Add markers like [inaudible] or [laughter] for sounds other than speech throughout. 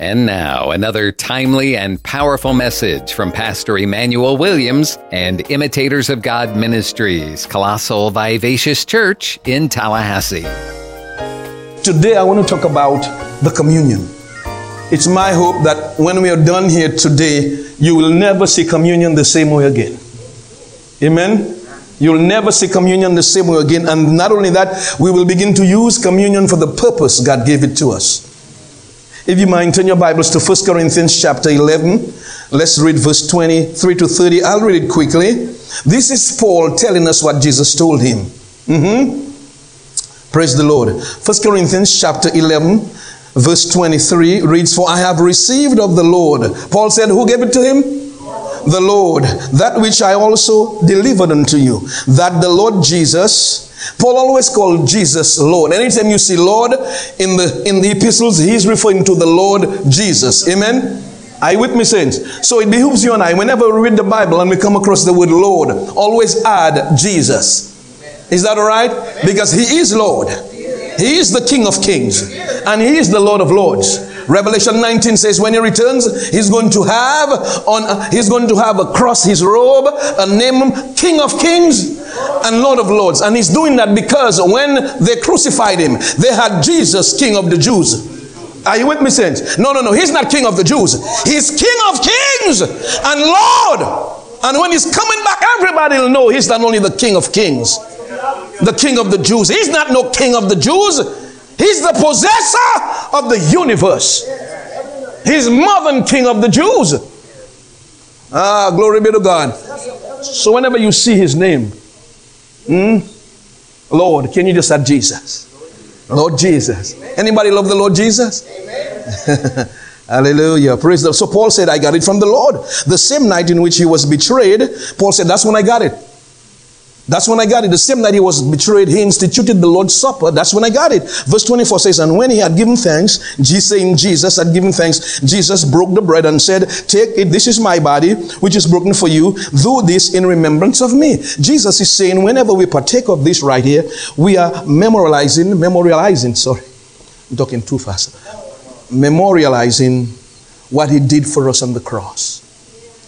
And now, another timely and powerful message from Pastor Emmanuel Williams and Imitators of God Ministries, Colossal Vivacious Church in Tallahassee. Today, I want to talk about the communion. It's my hope that when we are done here today, you will never see communion the same way again. Amen? You'll never see communion the same way again. And not only that, we will begin to use communion for the purpose God gave it to us. If you mind, turn your Bibles to 1 Corinthians chapter 11. Let's read verse 23 to 30. I'll read it quickly. This is Paul telling us what Jesus told him. Mm-hmm. Praise the Lord. 1 Corinthians chapter 11, verse 23 reads, For I have received of the Lord. Paul said, Who gave it to him? The Lord. That which I also delivered unto you. That the Lord Jesus Paul always called Jesus Lord. Anytime you see Lord in the in the epistles, he's referring to the Lord Jesus. Amen. Are you with me, saints? So it behooves you and I, whenever we read the Bible and we come across the word Lord, always add Jesus. Is that all right? Because he is Lord. He is the King of Kings and he is the Lord of Lords. Revelation 19 says when he returns, he's going to have on he's going to have across his robe a name King of Kings and Lord of Lords. And he's doing that because when they crucified him, they had Jesus, King of the Jews. Are you with me, saints? No, no, no. He's not King of the Jews. He's King of Kings and Lord. And when he's coming back, everybody will know he's not only the King of Kings, the King of the Jews. He's not no King of the Jews. He's the possessor of the universe. He's more than King of the Jews. Ah, glory be to God. So whenever you see his name, Hmm? Lord, can you just add Jesus? Lord Jesus. Anybody love the Lord Jesus? [laughs] Hallelujah. Praise the Lord. So Paul said, I got it from the Lord. The same night in which he was betrayed, Paul said, That's when I got it. That's when I got it. The same night he was betrayed, he instituted the Lord's Supper. That's when I got it. Verse 24 says, And when he had given thanks, Jesus saying Jesus had given thanks, Jesus broke the bread and said, Take it, this is my body, which is broken for you. Do this in remembrance of me. Jesus is saying, whenever we partake of this right here, we are memorializing, memorializing, sorry, I'm talking too fast. Memorializing what he did for us on the cross.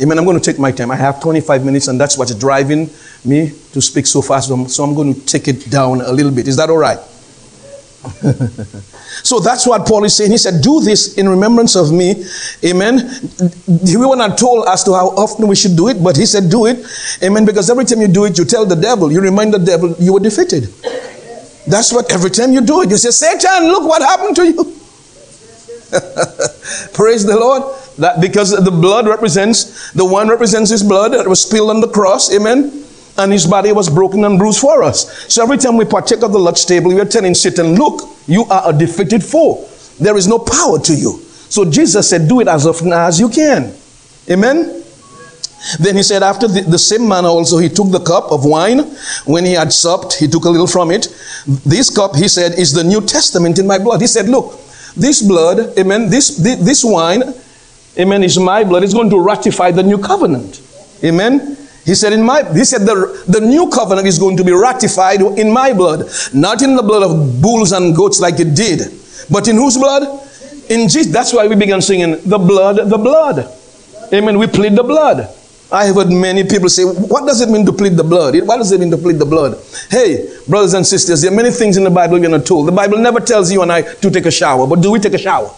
Amen. I'm going to take my time. I have 25 minutes, and that's what's driving me to speak so fast. So I'm going to take it down a little bit. Is that all right? [laughs] so that's what Paul is saying. He said, Do this in remembrance of me. Amen. We were not told as to how often we should do it, but he said, Do it. Amen. Because every time you do it, you tell the devil, you remind the devil you were defeated. That's what every time you do it, you say, Satan, look what happened to you. [laughs] Praise the Lord. That because the blood represents, the one represents his blood that was spilled on the cross. Amen. And his body was broken and bruised for us. So every time we partake of the Lord's table, we are telling Satan, look, you are a defeated foe. There is no power to you. So Jesus said, do it as often as you can. Amen. Then he said, after the, the, same manner also, he took the cup of wine. When he had supped, he took a little from it. This cup, he said, is the New Testament in my blood. He said, look, this blood, amen, this, this, wine Amen. Is my blood. It's going to ratify the new covenant. Amen. He said, in my, he said the, the new covenant is going to be ratified in my blood, not in the blood of bulls and goats like it did, but in whose blood? In Jesus. That's why we began singing, the blood, the blood. Amen. We plead the blood. I have heard many people say, what does it mean to plead the blood? What does it mean to plead the blood? Hey, brothers and sisters, there are many things in the Bible we're not told. The Bible never tells you and I to take a shower, but do we take a shower?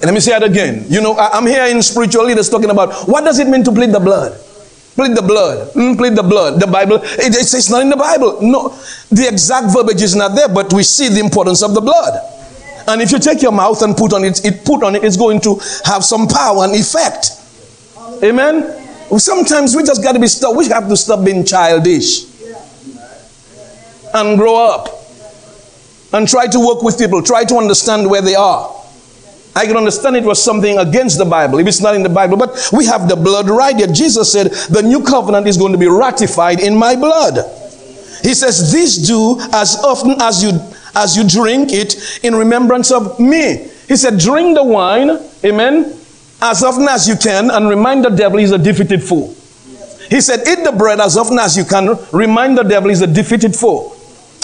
And let me say it again. You know, I, am here in spiritual leaders talking about what does it mean to plead the blood? Plead the blood. Mm, plead the blood. The Bible, it, it says not in the Bible. No, the exact verbiage is not there, but we see the importance of the blood. And if you take your mouth and put on it, it put on it, it's going to have some power and effect. Amen. Sometimes we just got to be stop. We have to stop being childish and grow up and try to work with people. Try to understand where they are. I can understand it was something against the Bible if it's not in the Bible, but we have the blood right here. Jesus said, The new covenant is going to be ratified in my blood. He says, This do as often as you as you drink it in remembrance of me. He said, Drink the wine, amen, as often as you can, and remind the devil he's a defeated foe. He said, Eat the bread as often as you can, remind the devil he's a defeated foe.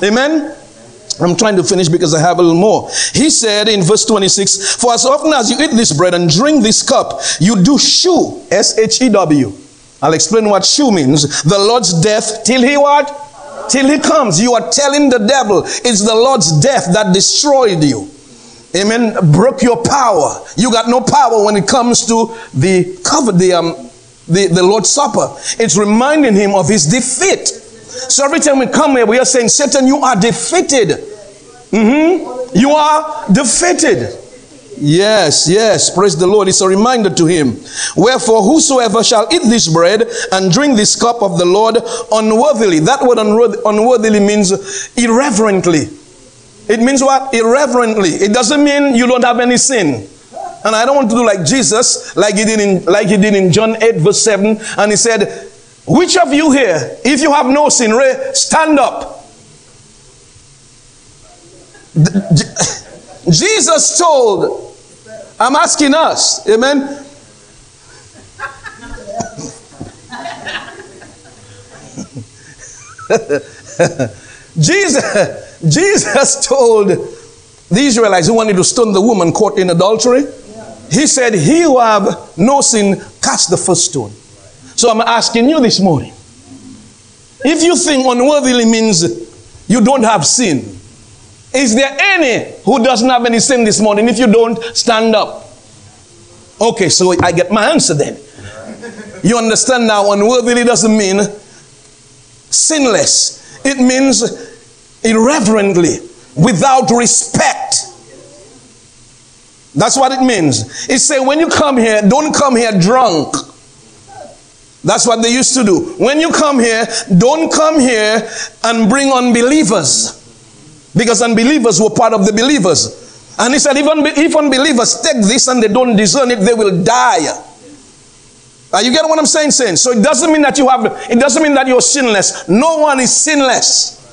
Amen. I'm trying to finish because I have a little more. He said in verse 26, For as often as you eat this bread and drink this cup, you do shew, S-H-E-W. I'll explain what shew means. The Lord's death till he what? Till he comes. You are telling the devil it's the Lord's death that destroyed you. Amen. Broke your power. You got no power when it comes to the cover, the um, the, the Lord's Supper. It's reminding him of his defeat. So every time we come here, we are saying, Satan, you are defeated. Mm-hmm. You are defeated. Yes, yes, praise the Lord. It's a reminder to him. Wherefore, whosoever shall eat this bread and drink this cup of the Lord unworthily. That word unworthily means irreverently. It means what? Irreverently. It doesn't mean you don't have any sin. And I don't want to do like Jesus, like he did in, like he did in John 8, verse 7. And he said, Which of you here, if you have no sin, stand up. [laughs] Jesus told, I'm asking us, amen. [laughs] Jesus, Jesus told the Israelites who wanted to stone the woman caught in adultery, he said, He who have no sin, cast the first stone. So I'm asking you this morning if you think unworthily means you don't have sin, is there any who doesn't have any sin this morning? If you don't, stand up. Okay, so I get my answer then. You understand now, unworthily doesn't mean sinless, it means irreverently, without respect. That's what it means. It say when you come here, don't come here drunk. That's what they used to do. When you come here, don't come here and bring unbelievers. Because unbelievers were part of the believers. And he said, even if unbelievers take this and they don't discern it, they will die. Are you getting what I'm saying, saying? So it doesn't mean that you have, it doesn't mean that you're sinless. No one is sinless.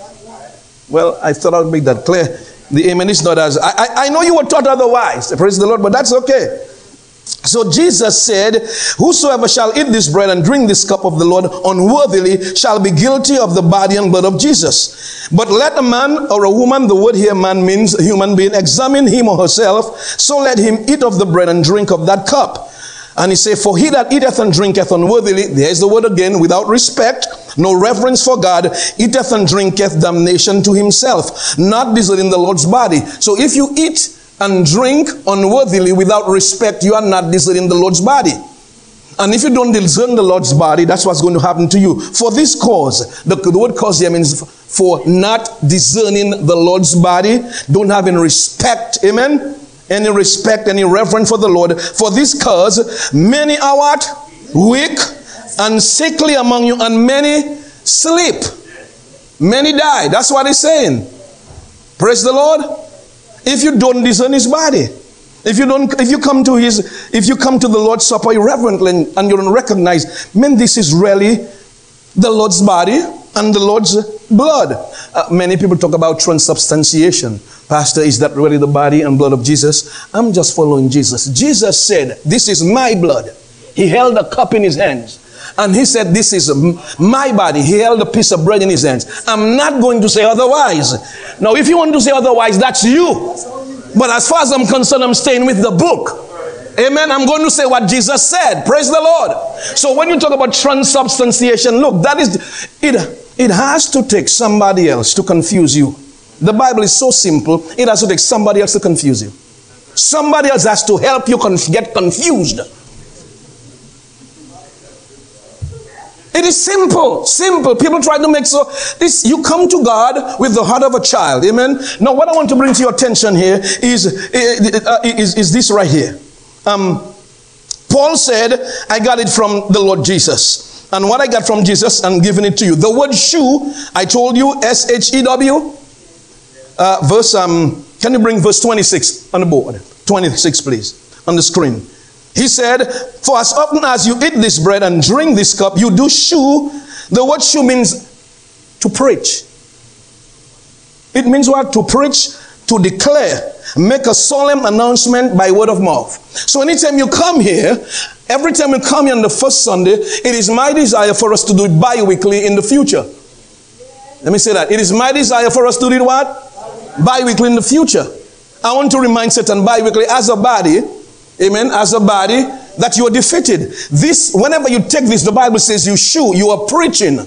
Well, I thought I'd make that clear. The amen is not as I, I, I know you were taught otherwise. Praise the Lord, but that's okay. So Jesus said, Whosoever shall eat this bread and drink this cup of the Lord unworthily shall be guilty of the body and blood of Jesus. But let a man or a woman, the word here man means human being, examine him or herself. So let him eat of the bread and drink of that cup. And he said, For he that eateth and drinketh unworthily, there's the word again, without respect, no reverence for God, eateth and drinketh damnation to himself, not discerning the Lord's body. So if you eat and drink unworthily without respect, you are not discerning the Lord's body. And if you don't discern the Lord's body, that's what's going to happen to you. For this cause, the, the word cause here means for not discerning the Lord's body, don't have any respect, amen? Any respect, any reverence for the Lord. For this cause, many are what? Weak and sickly among you, and many sleep. Many die. That's what he's saying. Praise the Lord. If you don't discern his body, if you don't, if you come to his, if you come to the Lord's Supper irreverently and you don't recognize, man, this is really the Lord's body and the Lord's blood. Uh, many people talk about transubstantiation. Pastor, is that really the body and blood of Jesus? I'm just following Jesus. Jesus said, This is my blood. He held a cup in his hands. And he said, This is my body. He held a piece of bread in his hands. I'm not going to say otherwise. Now, if you want to say otherwise, that's you. But as far as I'm concerned, I'm staying with the book. Amen. I'm going to say what Jesus said. Praise the Lord. So when you talk about transubstantiation, look, that is it it has to take somebody else to confuse you. The Bible is so simple, it has to take somebody else to confuse you. Somebody else has to help you conf- get confused. It is simple, simple. People try to make so this you come to God with the heart of a child. Amen. Now, what I want to bring to your attention here is, uh, is, is this right here. Um, Paul said, I got it from the Lord Jesus. And what I got from Jesus, I'm giving it to you. The word shew, I told you, S H E W. Uh, verse, um, can you bring verse 26 on the board? 26, please, on the screen. He said, For as often as you eat this bread and drink this cup, you do shew. The word shew means to preach. It means what? To preach, to declare, make a solemn announcement by word of mouth. So anytime you come here, every time you come here on the first Sunday, it is my desire for us to do it bi-weekly in the future. Let me say that. It is my desire for us to do it what? Bi-weekly in the future. I want to remind Satan bi-weekly as a body, amen, as a body, that you are defeated. This, whenever you take this, the Bible says you shoot, you are preaching.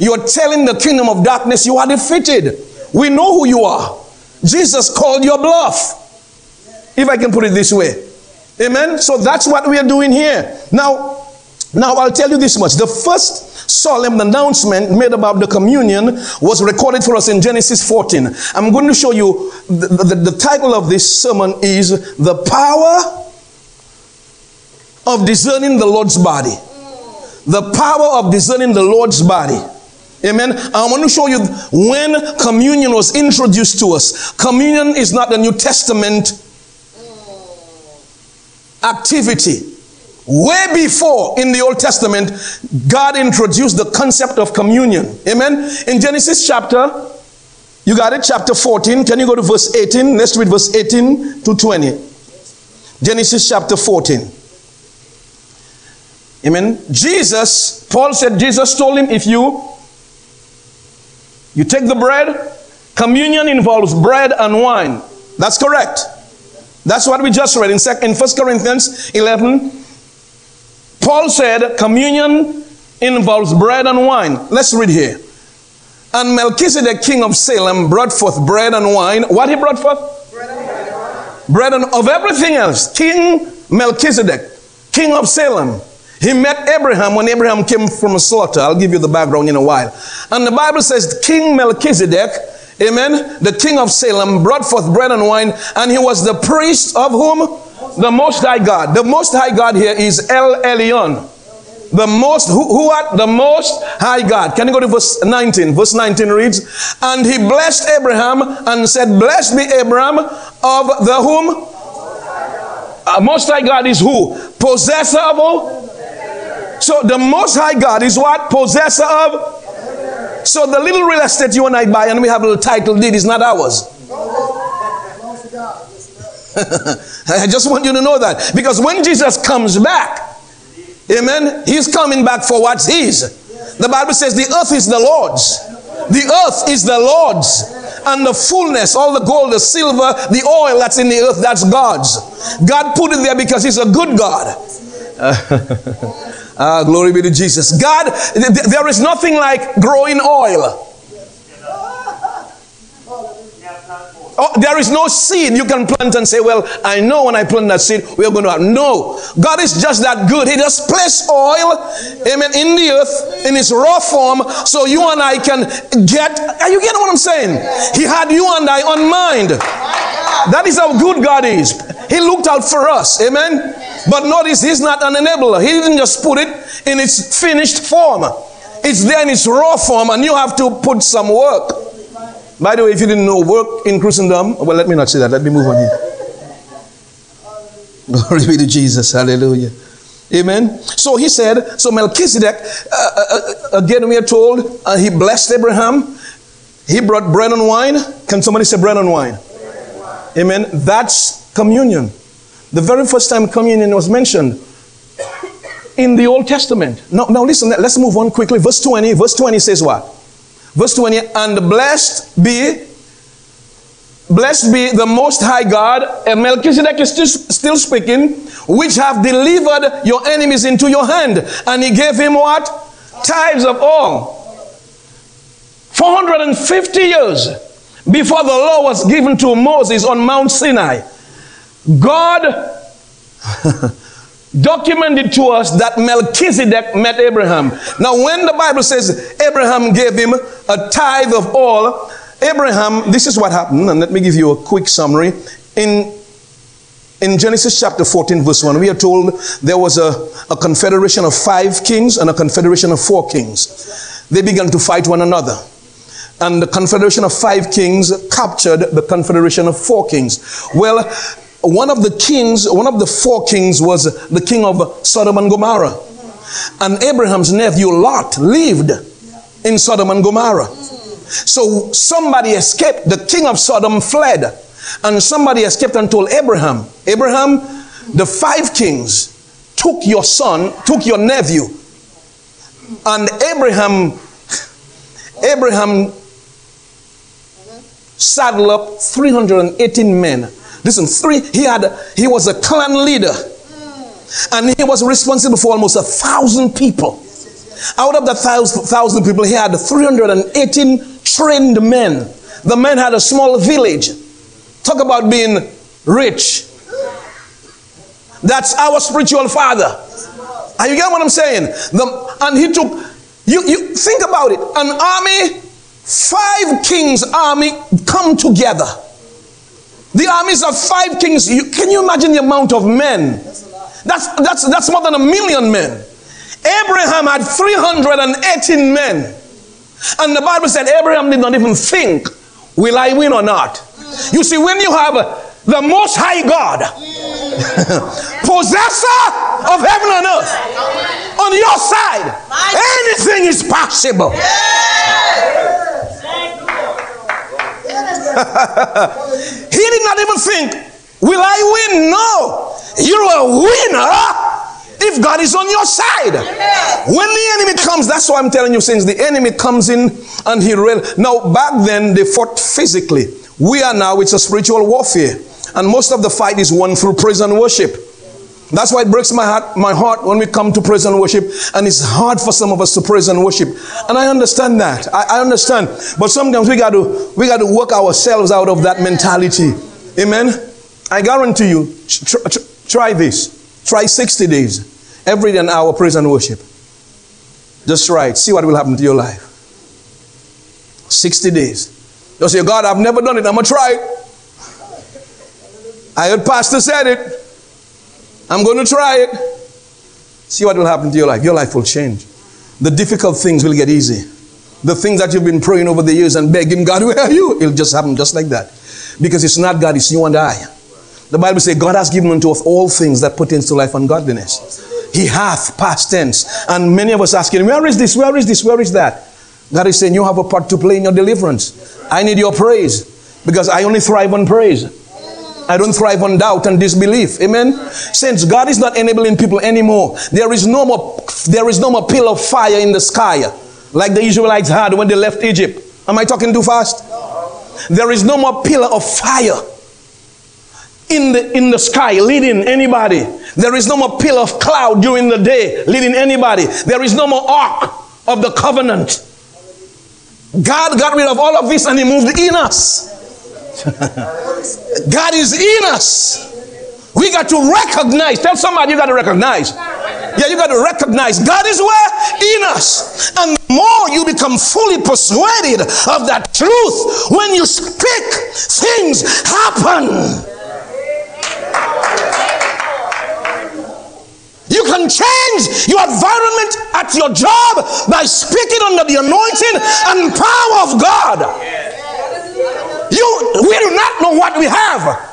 You are telling the kingdom of darkness you are defeated. We know who you are. Jesus called your bluff. If I can put it this way. Amen. So that's what we are doing here. Now, now I'll tell you this much. The first solemn announcement made about the communion was recorded for us in Genesis 14. I'm going to show you the, the, the title of this sermon is The Power of Discerning the Lord's Body. The power of discerning the Lord's body. Amen. I want to show you when communion was introduced to us. Communion is not the New Testament activity. Way before in the Old Testament, God introduced the concept of communion. Amen. In Genesis chapter, you got it, chapter 14. Can you go to verse 18? Let's read verse 18 to 20. Genesis chapter 14. Amen. Jesus, Paul said, Jesus told him, if you you take the bread, communion involves bread and wine. That's correct. That's what we just read in, in 1 Corinthians 11. Paul said communion involves bread and wine. Let's read here. And Melchizedek, king of Salem, brought forth bread and wine. What he brought forth? Bread and. Bread and of everything else. King Melchizedek, king of Salem. He met Abraham when Abraham came from slaughter. I'll give you the background in a while. And the Bible says King Melchizedek Amen. The king of Salem brought forth bread and wine, and he was the priest of whom? The Most High God. The Most High God here is El Elyon. The most, who, who are the most high God? Can you go to verse 19? Verse 19 reads, And he blessed Abraham and said, Blessed be Abraham of the whom? Uh, most high God is who? Possessor of all? So the most high God is what? Possessor of so the little real estate you and I buy and we have a little title deed is not ours. [laughs] I just want you to know that. Because when Jesus comes back, amen, he's coming back for what's his. The Bible says the earth is the Lord's. The earth is the Lord's. And the fullness, all the gold, the silver, the oil that's in the earth, that's God's. God put it there because he's a good God. [laughs] Ah, glory be to Jesus. God, th- there is nothing like growing oil. Oh, there is no seed you can plant and say, Well, I know when I plant that seed, we're going to have. No. God is just that good. He just placed oil, amen, in the earth in its raw form so you and I can get. Are you getting what I'm saying? He had you and I on mind. That is how good God is. He looked out for us. Amen. But notice he's not an enabler. He didn't just put it in its finished form. It's there in its raw form, and you have to put some work. By the way, if you didn't know work in Christendom, well, let me not say that. Let me move on here. [laughs] Glory be to Jesus. Hallelujah. Amen. So he said, so Melchizedek, uh, uh, uh again, we are told, uh, he blessed Abraham. He brought bread and wine. Can somebody say bread and wine? Amen. That's communion. The very first time communion was mentioned in the Old Testament. Now, now listen, let's move on quickly. Verse 20. Verse 20 says what? Verse 20, and blessed be, blessed be the most high God, and Melchizedek is still, still speaking, which have delivered your enemies into your hand. And he gave him what? Tithes of all. 450 years before the law was given to Moses on Mount Sinai. God [laughs] documented to us that Melchizedek met Abraham. Now, when the Bible says Abraham gave him a tithe of all, Abraham, this is what happened, and let me give you a quick summary. In in Genesis chapter 14, verse 1, we are told there was a, a confederation of five kings and a confederation of four kings. They began to fight one another. And the confederation of five kings captured the confederation of four kings. Well, one of the kings, one of the four kings was the king of Sodom and Gomorrah. And Abraham's nephew Lot lived in Sodom and Gomorrah. So somebody escaped. The king of Sodom fled. And somebody escaped and told Abraham, Abraham, the five kings took your son, took your nephew. And Abraham, Abraham saddled up 318 men. Listen, three, he had, he was a clan leader. And he was responsible for almost a thousand people. Out of the thousand, people, he had 318 trained men. The men had a small village. Talk about being rich. That's our spiritual father. Are you getting what I'm saying? The, and he took, you, you think about it, an army, five kings' army come together. The armies of five kings, you, can you imagine the amount of men? That's, that's, that's more than a million men. Abraham had 318 men. And the Bible said Abraham did not even think, will I win or not? You see, when you have the most high God, [laughs] possessor of heaven and earth, on your side, anything is possible. [laughs] he did not even think, will I win? No. You're a winner if God is on your side. When the enemy comes, that's why I'm telling you, since the enemy comes in and he real now back then they fought physically. We are now it's a spiritual warfare. And most of the fight is won through praise and worship. That's why it breaks my heart, my heart when we come to praise and worship, and it's hard for some of us to praise and worship. And I understand that. I, I understand. But sometimes we got to we got to work ourselves out of that mentality. Amen. I guarantee you, tr- tr- try this. Try 60 days, every day an hour praise and worship. Just try it. See what will happen to your life. 60 days. You say, God, I've never done it. I'm to try it. I heard Pastor said it. I'm going to try it. See what will happen to your life. Your life will change. The difficult things will get easy. The things that you've been praying over the years and begging God, [laughs] where are you? It'll just happen just like that. Because it's not God, it's you and I. The Bible says, God has given unto us all things that pertains to life and godliness. He hath, past tense. And many of us asking, where is this? Where is this? Where is that? God is saying, you have a part to play in your deliverance. I need your praise because I only thrive on praise. I don't thrive on doubt and disbelief. Amen. Since God is not enabling people anymore, there is no more there is no more pillar of fire in the sky like the Israelites had when they left Egypt. Am I talking too fast? There is no more pillar of fire in the, in the sky leading anybody. There is no more pillar of cloud during the day leading anybody. There is no more ark of the covenant. God got rid of all of this and He moved in us. [laughs] God is in us. We got to recognize. Tell somebody you got to recognize. Yeah, you got to recognize God is where? In us. And the more you become fully persuaded of that truth, when you speak, things happen. You can change your environment at your job by speaking under the anointing and power of God. You, we do not know what we have.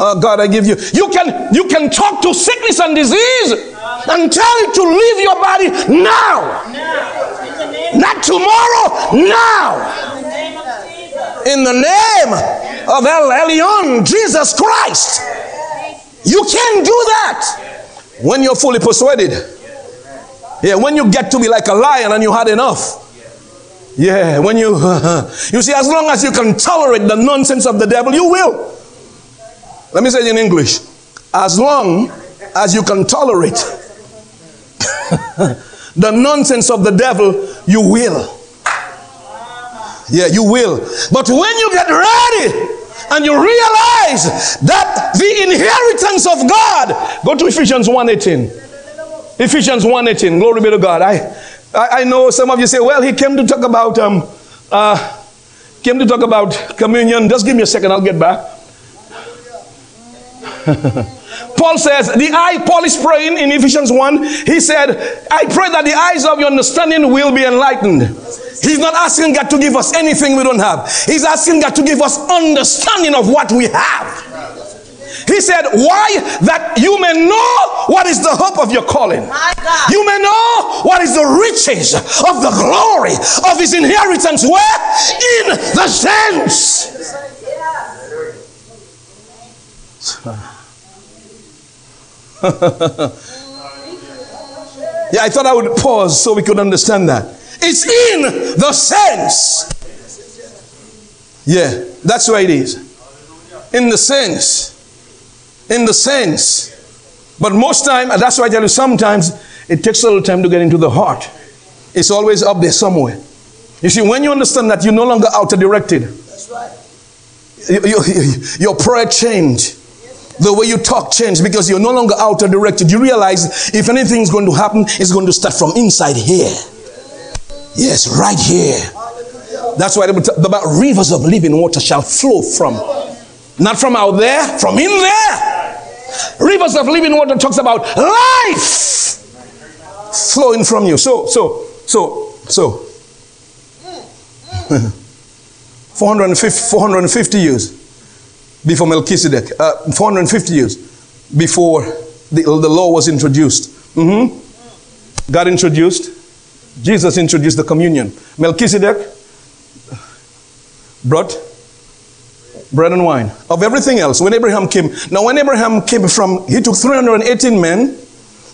Oh God, I give you. You can you can talk to sickness and disease and tell it to leave your body now. Not tomorrow, now. In the name of El Elyon, Jesus Christ. You can do that when you're fully persuaded. Yeah, when you get to be like a lion and you had enough. Yeah, when you [laughs] you see, as long as you can tolerate the nonsense of the devil, you will. Let me say it in English. As long as you can tolerate [laughs] the nonsense of the devil, you will. Yeah, you will. But when you get ready and you realize that the inheritance of God, go to Ephesians 1:18. Ephesians 1:18. Glory be to God. I, I, I know some of you say, well, he came to talk about um uh came to talk about communion. Just give me a second, I'll get back. [laughs] Paul says, the eye, Paul is praying in Ephesians 1. He said, I pray that the eyes of your understanding will be enlightened. He's not asking God to give us anything we don't have. He's asking God to give us understanding of what we have. He said, Why? That you may know what is the hope of your calling. You may know what is the riches of the glory of his inheritance. Where? In the sense. [laughs] yeah, I thought I would pause so we could understand that. It's in the sense. Yeah, that's where it is. In the sense. In the sense. But most time, that's why I tell you, sometimes it takes a little time to get into the heart. It's always up there somewhere. You see, when you understand that you're no longer outer directed, that's right. You, you, [laughs] your prayer change. The way you talk change because you're no longer outer directed. You realize if anything's going to happen, it's going to start from inside here. Yes, right here. That's why about rivers of living water shall flow from. Not from out there, from in there. Rivers of living water talks about life flowing from you. So, so, so, so. [laughs] 450, 450 years before Melchizedek, uh, 450 years before the, the law was introduced. Mm-hmm. God introduced, Jesus introduced the communion. Melchizedek brought bread and wine. Of everything else, when Abraham came, now when Abraham came from, he took 318 men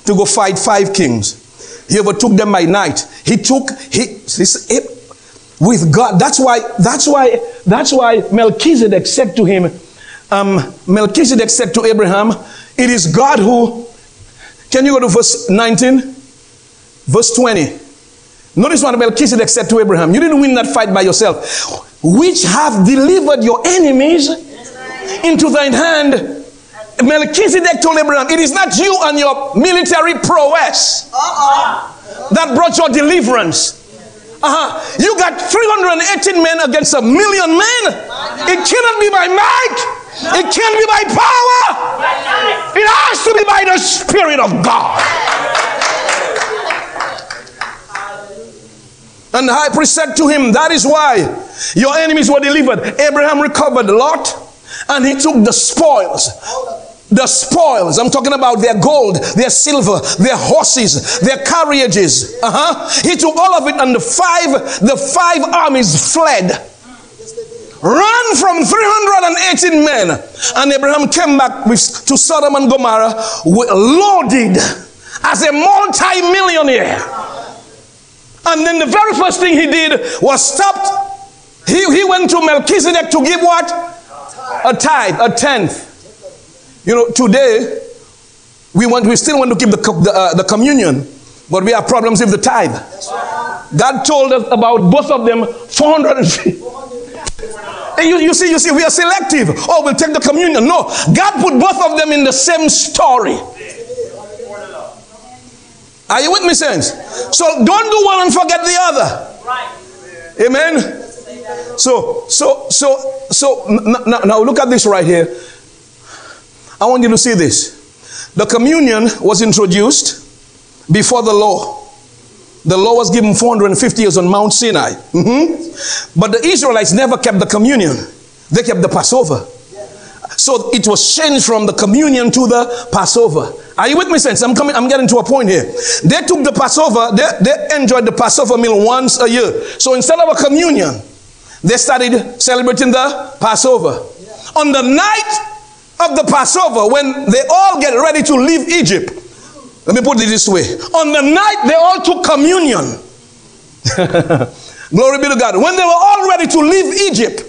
to go fight five kings. He overtook them by night. He took, he, he with God. That's why, that's why, that's why Melchizedek said to him, um, Melchizedek said to Abraham, It is God who. Can you go to verse 19? Verse 20. Notice what Melchizedek said to Abraham. You didn't win that fight by yourself. Which have delivered your enemies into thine hand. Melchizedek told Abraham, It is not you and your military prowess that brought your deliverance. Uh-huh. You got 318 men against a million men. It cannot be by might. It can't be by power. It has to be by the Spirit of God. And the high priest said to him, That is why your enemies were delivered. Abraham recovered Lot and he took the spoils the spoils. I'm talking about their gold, their silver, their horses, their carriages. Uh-huh. He took all of it, and the five, the five armies fled. Run from 318 men. And Abraham came back with, to Sodom and Gomorrah loaded as a multi-millionaire. And then the very first thing he did was stopped. He, he went to Melchizedek to give what? A tithe, a tenth. You know, today we want we still want to keep the the, uh, the communion, but we have problems with the tithe. God told us about both of them 450. And you, you see, you see, we are selective. Oh, we'll take the communion. No, God put both of them in the same story. Are you with me, saints? So don't do one and forget the other. Right. Amen. So, so, so, so now, now look at this right here. I want you to see this. The communion was introduced before the law. The law was given 450 years on Mount Sinai. Mm-hmm. But the Israelites never kept the communion, they kept the Passover. So it was changed from the communion to the Passover. Are you with me, sense? I'm coming, I'm getting to a point here. They took the Passover, they, they enjoyed the Passover meal once a year. So instead of a communion, they started celebrating the Passover. On the night of the Passover, when they all get ready to leave Egypt, let me put it this way on the night they all took communion. [laughs] Glory be to God. When they were all ready to leave Egypt,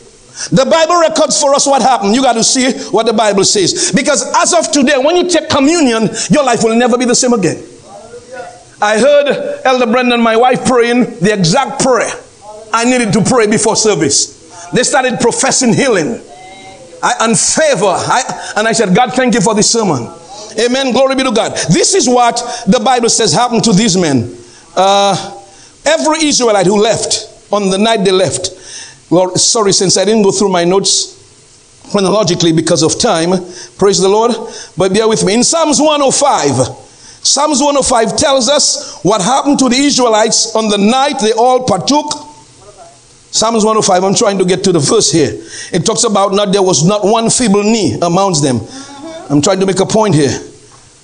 the Bible records for us what happened. You got to see what the Bible says. Because as of today, when you take communion, your life will never be the same again. I heard Elder Brendan, my wife, praying the exact prayer I needed to pray before service. They started professing healing. I, and favor. I, and I said, God, thank you for this sermon. Amen. Glory be to God. This is what the Bible says happened to these men. Uh, every Israelite who left on the night they left. Lord, sorry, since I didn't go through my notes chronologically because of time. Praise the Lord. But bear with me. In Psalms 105, Psalms 105 tells us what happened to the Israelites on the night they all partook Psalms 105, I'm trying to get to the verse here. It talks about not there was not one feeble knee amongst them. I'm trying to make a point here.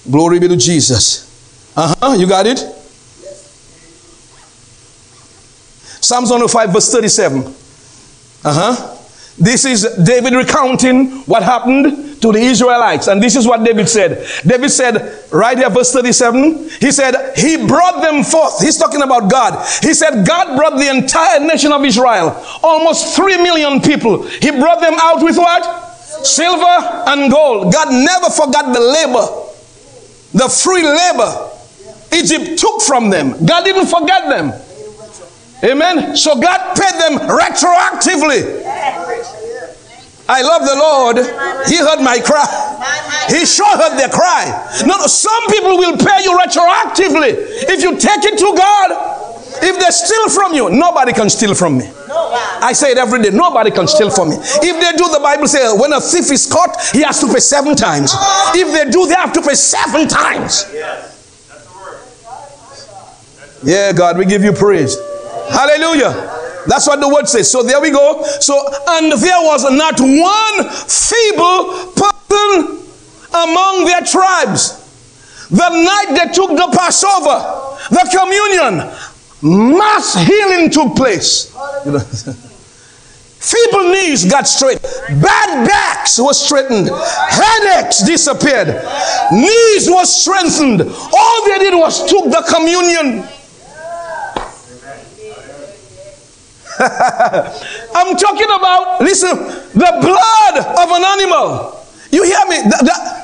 Glory be to Jesus. Uh-huh, you got it? Psalms 105, verse 37. Uh-huh. This is David recounting what happened to the Israelites. And this is what David said. David said, right here, verse 37, he said, He brought them forth. He's talking about God. He said, God brought the entire nation of Israel, almost 3 million people. He brought them out with what? Silver and gold. God never forgot the labor, the free labor Egypt took from them. God didn't forget them. Amen. So God paid them retroactively. I love the Lord. He heard my cry. He sure heard their cry. No, no, some people will pay you retroactively. If you take it to God, if they steal from you, nobody can steal from me. I say it every day. Nobody can steal from me. If they do, the Bible says when a thief is caught, he has to pay seven times. If they do, they have to pay seven times. Yeah, God, we give you praise. Hallelujah. That's what the word says. So there we go. So, and there was not one feeble person among their tribes. The night they took the Passover, the communion, mass healing took place. You [laughs] know, Feeble knees got straight. Bad backs were straightened. Headaches disappeared. Knees were strengthened. All they did was took the communion. [laughs] I'm talking about, listen, the blood of an animal. You hear me? That, that,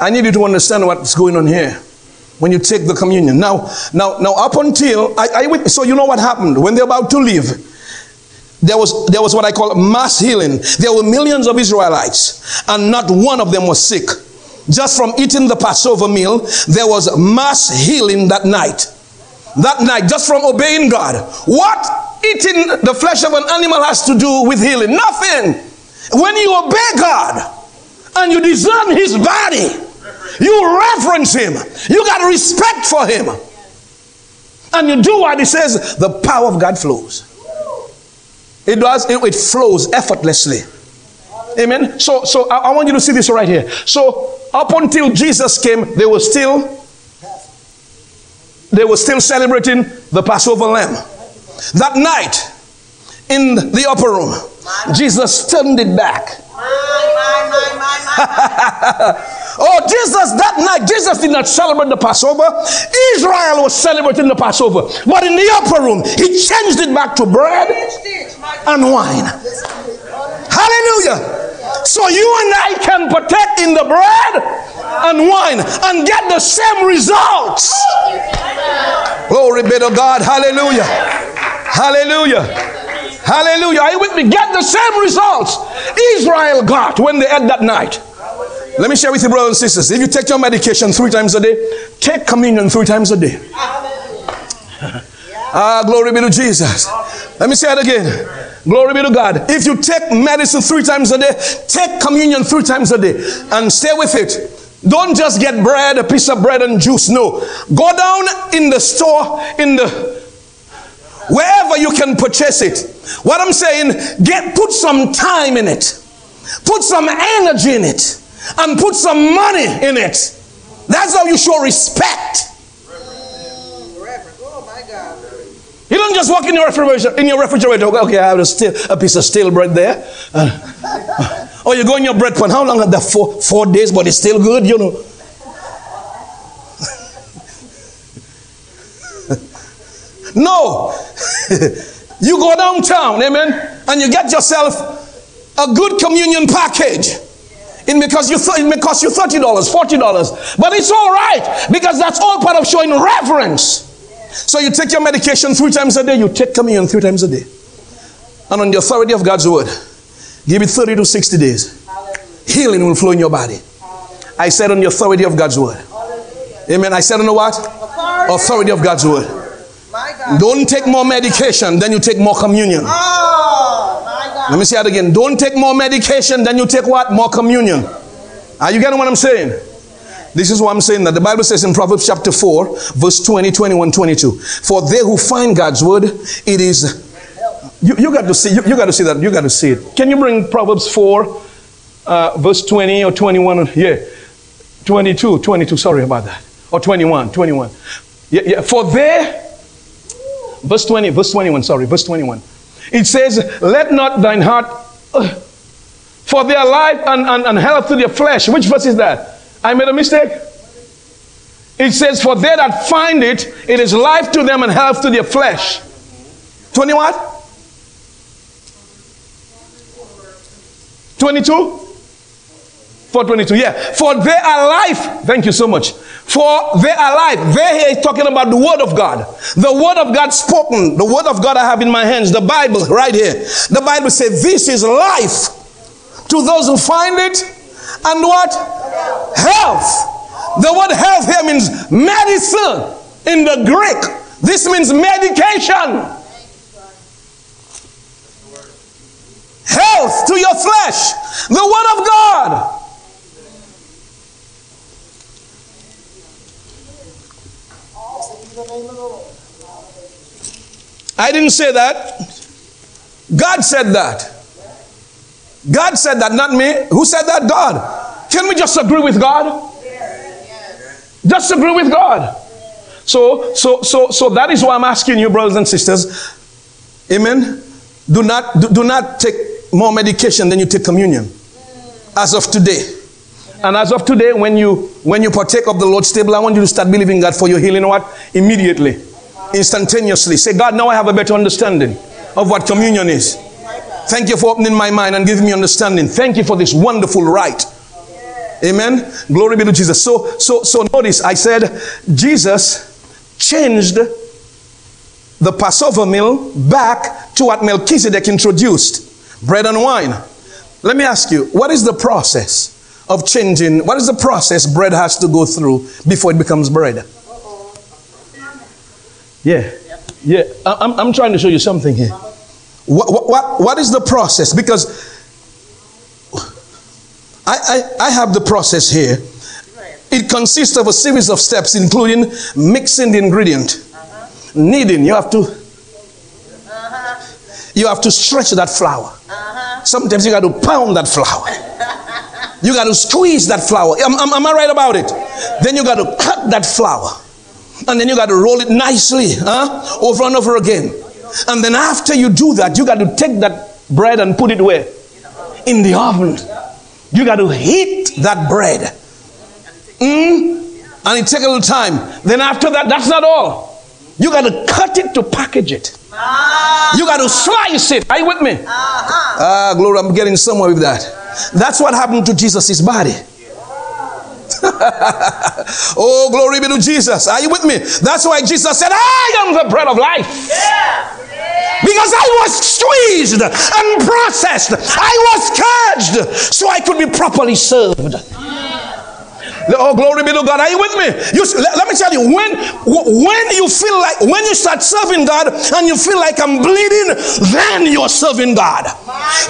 I need you to understand what's going on here when you take the communion. Now, now, now, up until I, I so you know what happened when they're about to leave. There was, there was what I call mass healing. There were millions of Israelites, and not one of them was sick. Just from eating the Passover meal, there was mass healing that night. That night, just from obeying God. What eating the flesh of an animal has to do with healing? Nothing. When you obey God and you discern His body, you reverence Him, you got respect for Him, and you do what He says, the power of God flows. It does, it, it flows effortlessly. Amen. So, so I, I want you to see this right here. So, up until Jesus came, they were still they were still celebrating the Passover lamb. That night, in the upper room, Jesus turned it back. [laughs] oh, Jesus, that night, Jesus did not celebrate the Passover. Israel was celebrating the Passover. But in the upper room, he changed it back to bread and wine. Hallelujah. So you and I can partake in the bread and wine and get the same results. Glory be to God. Hallelujah. Hallelujah. Hallelujah. Are you with me? Get the same results Israel got when they ate that night. Let me share with you, brothers and sisters. If you take your medication three times a day, take communion three times a day. ah, glory be to Jesus. Let me say it again. Glory be to God. If you take medicine three times a day, take communion three times a day and stay with it. Don't just get bread, a piece of bread and juice. No. Go down in the store, in the wherever you can purchase it. What I'm saying, get put some time in it, put some energy in it, and put some money in it. That's how you show respect. Reverence. Oh my God. You don't just walk in your refrigerator. In your refrigerator. Okay, I have a, steel, a piece of stale bread there. Uh, [laughs] or you go in your bread pan. How long? That four four days, but it's still good. You know. [laughs] No. [laughs] you go downtown, amen, and you get yourself a good communion package. It because you th- it may cost you $30, $40. But it's all right because that's all part of showing reverence. So you take your medication three times a day, you take communion three times a day. And on the authority of God's word, give it 30 to 60 days. Healing will flow in your body. I said on the authority of God's word. Amen. I said on the what? Authority of God's word. Don't take more medication, then you take more communion. Oh, Let me say that again. Don't take more medication, then you take what? More communion. Are you getting what I'm saying? This is what I'm saying that the Bible says in Proverbs chapter 4, verse 20, 21, 22. For they who find God's word, it is. You, you got to see, you, you got to see that. You got to see it. Can you bring Proverbs 4, uh, verse 20 or 21? Yeah. 22, 22, sorry about that. or 21, 21. Yeah, yeah. For there, verse 20, verse 21, sorry, verse 21. It says, Let not thine heart, uh, for their life and, and, and health to their flesh. Which verse is that? I made a mistake. It says, For they that find it, it is life to them and health to their flesh. 20 what? 22? 422, yeah. For they are life. Thank you so much. For they are life. They here is talking about the word of God. The word of God spoken. The word of God I have in my hands. The Bible right here. The Bible says this is life to those who find it. And what? Health. The word health here means medicine in the Greek. This means medication. Health to your flesh. The word of God. I didn't say that. God said that. God said that, not me. Who said that? God. Can we just agree with God? Just agree with God. So, so, so, so that is why I'm asking you, brothers and sisters. Amen. Do not, do, do not take more medication than you take communion. As of today. And as of today, when you when you partake of the Lord's table, I want you to start believing God for your healing. What? Immediately, instantaneously. Say, God, now I have a better understanding of what communion is. Thank you for opening my mind and giving me understanding. Thank you for this wonderful rite. Amen. Glory be to Jesus. So, so, so notice I said Jesus changed the Passover meal back to what Melchizedek introduced bread and wine. Let me ask you, what is the process of changing? What is the process bread has to go through before it becomes bread? Yeah. Yeah. I'm, I'm trying to show you something here. What, what, what is the process? Because I, I, I have the process here. It consists of a series of steps, including mixing the ingredient, kneading. You have to you have to stretch that flour. Uh-huh. Sometimes you got to pound that flour. You got to squeeze that flour. Am, am, am I right about it? Then you got to cut that flour. And then you got to roll it nicely, huh? Over and over again. And then after you do that, you got to take that bread and put it where? In the oven. You got to heat that bread. Mm? And it take a little time. Then after that, that's not all. You got to cut it to package it. You got to slice it. Are you with me? Ah, glory, I'm getting somewhere with that. That's what happened to Jesus' body. [laughs] oh, glory be to Jesus. Are you with me? That's why Jesus said, I am the bread of life. Because I was squeezed and processed, I was scourged so I could be properly served. Oh, glory be to God. Are you with me? You, let, let, me tell you, when, when you feel like, when you start serving God and you feel like I'm bleeding, then you're serving God.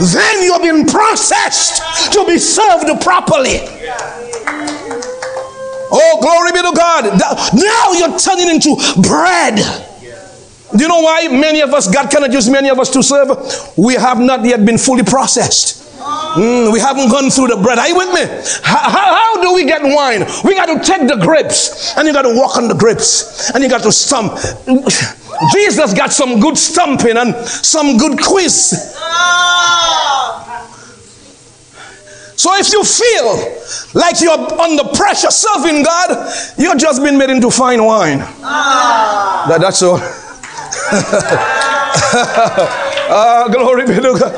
Then you're being processed to be served properly. Oh, glory be to God. Now you're turning into bread. Do you know why many of us, God cannot use many of us to serve? We have not yet been fully processed. Mm, we haven't gone through the bread. Are you with me? How, how, how, do we get wine? We got to take the grapes and you got to walk on the grapes and you got to stomp. [laughs] Jesus got some good stumping and some good quiz. So if you feel like you're under pressure serving God, you're just been made into fine wine. That, that's all. [laughs] ah, glory be to God.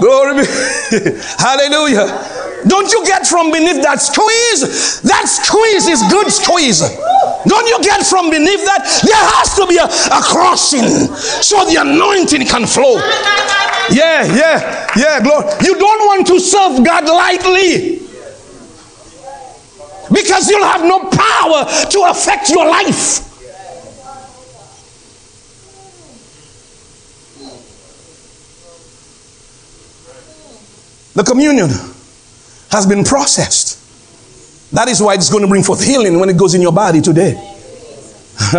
Glory be. [laughs] Hallelujah. Don't you get from beneath that squeeze? That squeeze is good squeeze. Don't you get from beneath that? There has to be a, a crossing so the anointing can flow. Yeah, yeah, yeah, glory. You don't want to serve God lightly because you'll have no power to affect your life. The communion has been processed. That is why it's going to bring forth healing when it goes in your body today. [laughs]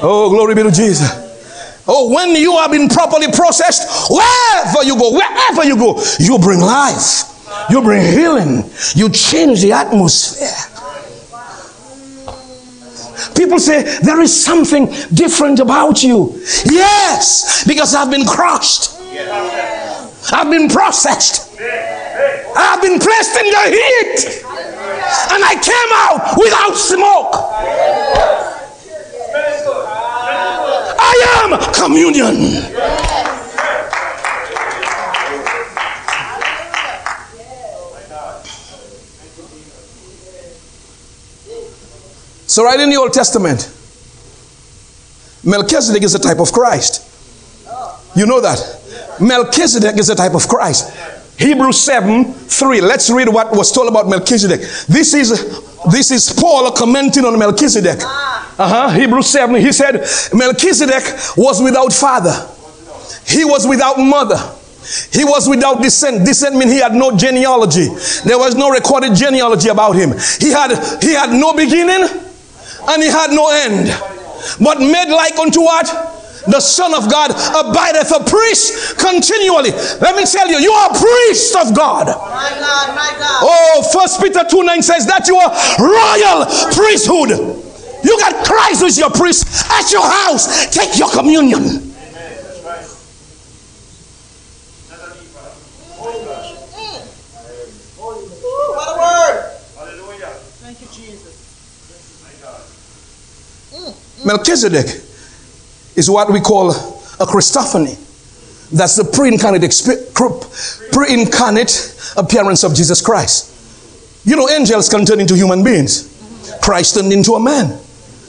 oh, glory be to Jesus. Oh, when you have been properly processed, wherever you go, wherever you go, you bring life, you bring healing, you change the atmosphere. people say, There is something different about you. Yes, because I've been crushed, I've been processed, I've been placed in the heat, and I came out without smoke. I am communion. So, right in the Old Testament, Melchizedek is a type of Christ. You know that. Melchizedek is a type of Christ. Hebrews 7 3. Let's read what was told about Melchizedek. This is this is Paul commenting on Melchizedek. Uh-huh. Hebrews 7. He said, Melchizedek was without father. He was without mother. He was without descent. Descent means he had no genealogy. There was no recorded genealogy about him. He had he had no beginning and he had no end. But made like unto what? The Son of God abideth a priest continually. Let me tell you, you are a priest of God. My God, my God. Oh, First Peter 2 9 says that you are royal priesthood. You got Christ who's your priest at your house. Take your communion. Melchizedek is what we call a Christophany. That's the pre-incarnate, pre-incarnate appearance of Jesus Christ. You know, angels can turn into human beings. Christ turned into a man.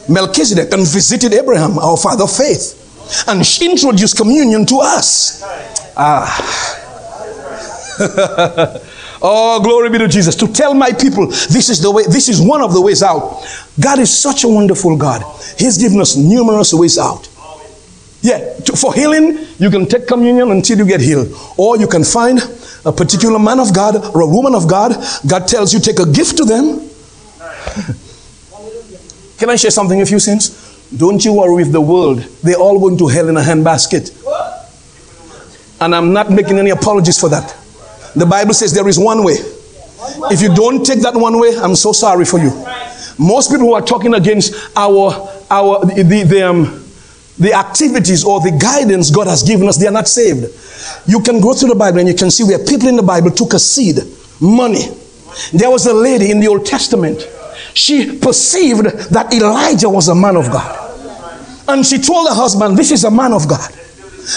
Melchizedek and visited Abraham, our father of faith, and introduced communion to us. Ah. [laughs] oh, glory be to Jesus. To tell my people, this is the way, this is one of the ways out. God is such a wonderful God. He's given us numerous ways out. Yeah, for healing, you can take communion until you get healed. Or you can find a particular man of God or a woman of God. God tells you take a gift to them. can I share something with you, since? Don't you worry with the world. They're all going to hell in a handbasket. And I'm not making any apologies for that. The Bible says there is one way. If you don't take that one way, I'm so sorry for you. Most people who are talking against our our the, the, um, the activities or the guidance God has given us, they are not saved. You can go through the Bible and you can see where people in the Bible took a seed, money. There was a lady in the Old Testament. She perceived that Elijah was a man of God. And she told her husband, This is a man of God.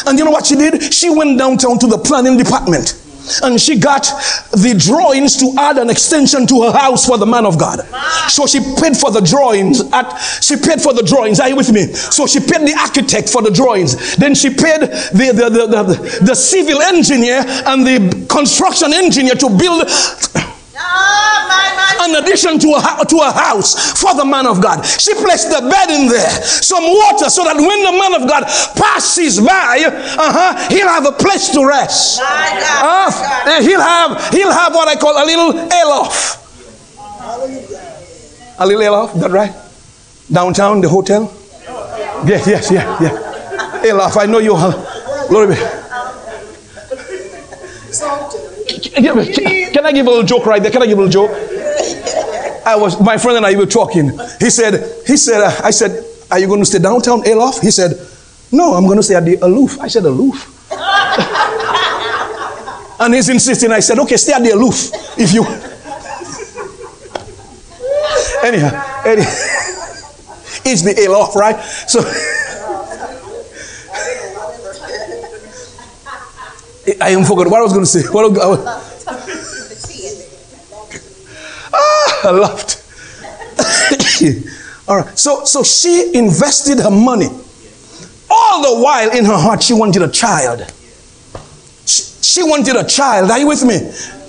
And you know what she did? She went downtown to the planning department and she got the drawings to add an extension to her house for the man of God. So she paid for the drawings. At she paid for the drawings. Are you with me? So she paid the architect for the drawings. Then she paid the the, the, the, the civil engineer and the construction engineer to build oh, in addition to a, to a house for the man of God. She placed the bed in there, some water, so that when the man of God passes by, uh-huh, he'll have a place to rest. Uh, and he'll have he'll have what I call a little elof. A little elof, that right? Downtown, the hotel. Yes, yes, yeah, yeah. Elof, I know you. Glory be. Can I give a little joke right there? Can I give a little joke? I was my friend and I were talking. He said, he said, uh, I said, are you going to stay downtown Alof? He said, no, I'm going to stay at the aloof. I said aloof. [laughs] and he's insisting. I said, okay, stay at the aloof if you. [laughs] anyhow, anyhow [laughs] it's the Alof, right? So. I am forgot what I was going to say. What I was, ah, [laughs] I laughed. All right. So, so she invested her money. All the while in her heart, she wanted a child. She, she wanted a child. Are you with me?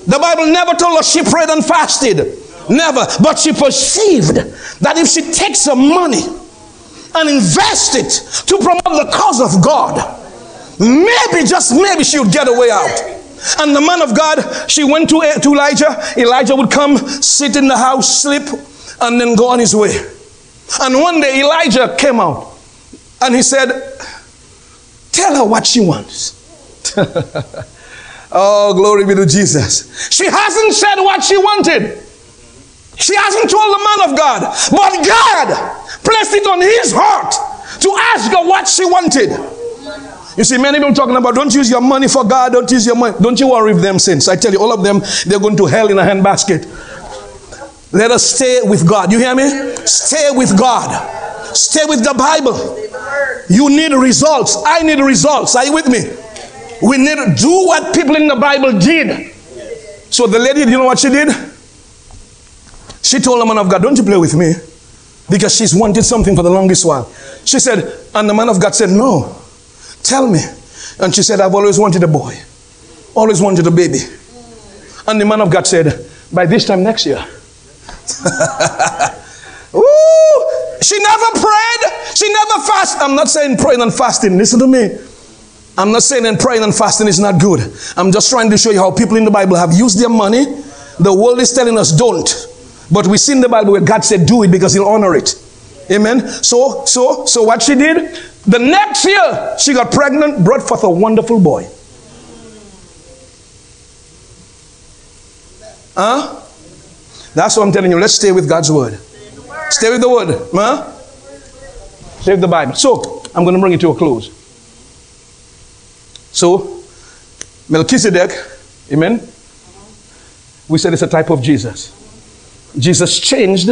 The Bible never told us she prayed and fasted. Never. But she perceived that if she takes her money and invests it to promote the cause of God, maybe, just maybe, she'll get a way out. And the man of God, she went to, eh, to Elijah. Elijah would come, sit in the house, sleep, and then go on his way. And one day Elijah came out and he said, Tell her what she wants. [laughs] oh, glory be to Jesus. She hasn't said what she wanted. She hasn't told the man of God, but God placed it on his heart to ask her what she wanted. You see, many people talking about don't use your money for God, don't use your money. Don't you worry if them sins. I tell you, all of them, they're going to hell in a handbasket. Let us stay with God. You hear me? Stay with God. Stay with the Bible. You need results. I need results. Are you with me? We need to do what people in the Bible did. So the lady, you know what she did? She told the man of God, Don't you play with me? Because she's wanted something for the longest while. She said, and the man of God said, No. Tell me. And she said, I've always wanted a boy, always wanted a baby. And the man of God said, By this time next year. [laughs] She never prayed. She never fasted. I'm not saying praying and fasting. Listen to me. I'm not saying that praying and fasting is not good. I'm just trying to show you how people in the Bible have used their money. The world is telling us don't. But we see in the Bible where God said do it because he'll honor it. Amen. So, so, so what she did, the next year, she got pregnant, brought forth a wonderful boy. Huh? That's what I'm telling you. Let's stay with God's word. Stay with the word. Huh? Stay with the Bible. So, I'm going to bring it to a close. So, Melchizedek, amen? We said it's a type of Jesus. Jesus changed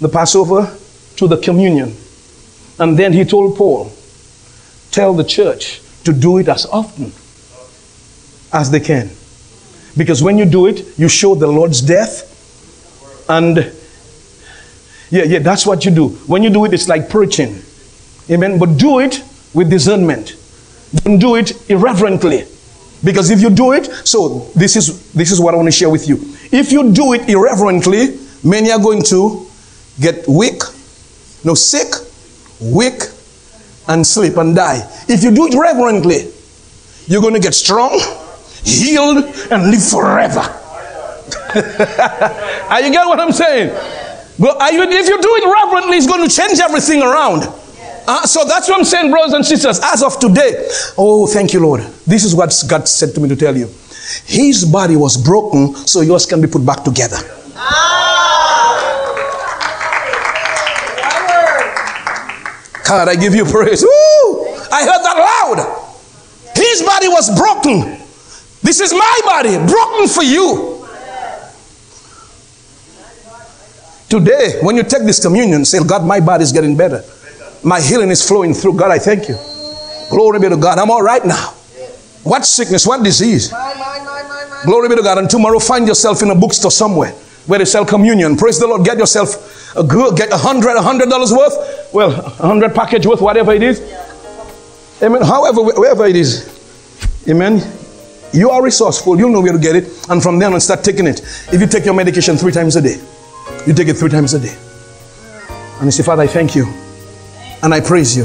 the Passover to the communion. And then he told Paul, tell the church to do it as often as they can. Because when you do it, you show the Lord's death. And yeah, yeah, that's what you do. When you do it, it's like preaching. Amen. But do it with discernment. Don't do it irreverently. Because if you do it, so this is this is what I want to share with you. If you do it irreverently, many are going to get weak, no sick, weak, and sleep and die. If you do it reverently, you're going to get strong, healed, and live forever. [laughs] are you get what I'm saying? But you, if you do it reverently, it's going to change everything around. Uh, so that's what I'm saying, brothers and sisters. As of today, oh, thank you, Lord. This is what God said to me to tell you. His body was broken so yours can be put back together. God, I give you praise. Woo! I heard that loud. His body was broken. This is my body, broken for you. Today, when you take this communion, say, God, my body is getting better. My healing is flowing through. God, I thank you. Glory be to God. I'm all right now. What sickness, what disease? Glory be to God. And tomorrow, find yourself in a bookstore somewhere where they sell communion. Praise the Lord. Get yourself a good, get a hundred, a hundred dollars worth. Well, a hundred package worth, whatever it is. Amen. However, wherever it is. Amen. You are resourceful. You'll know where to get it. And from then on, start taking it. If you take your medication three times a day, you take it three times a day. And you say, Father, I thank you. And I praise you.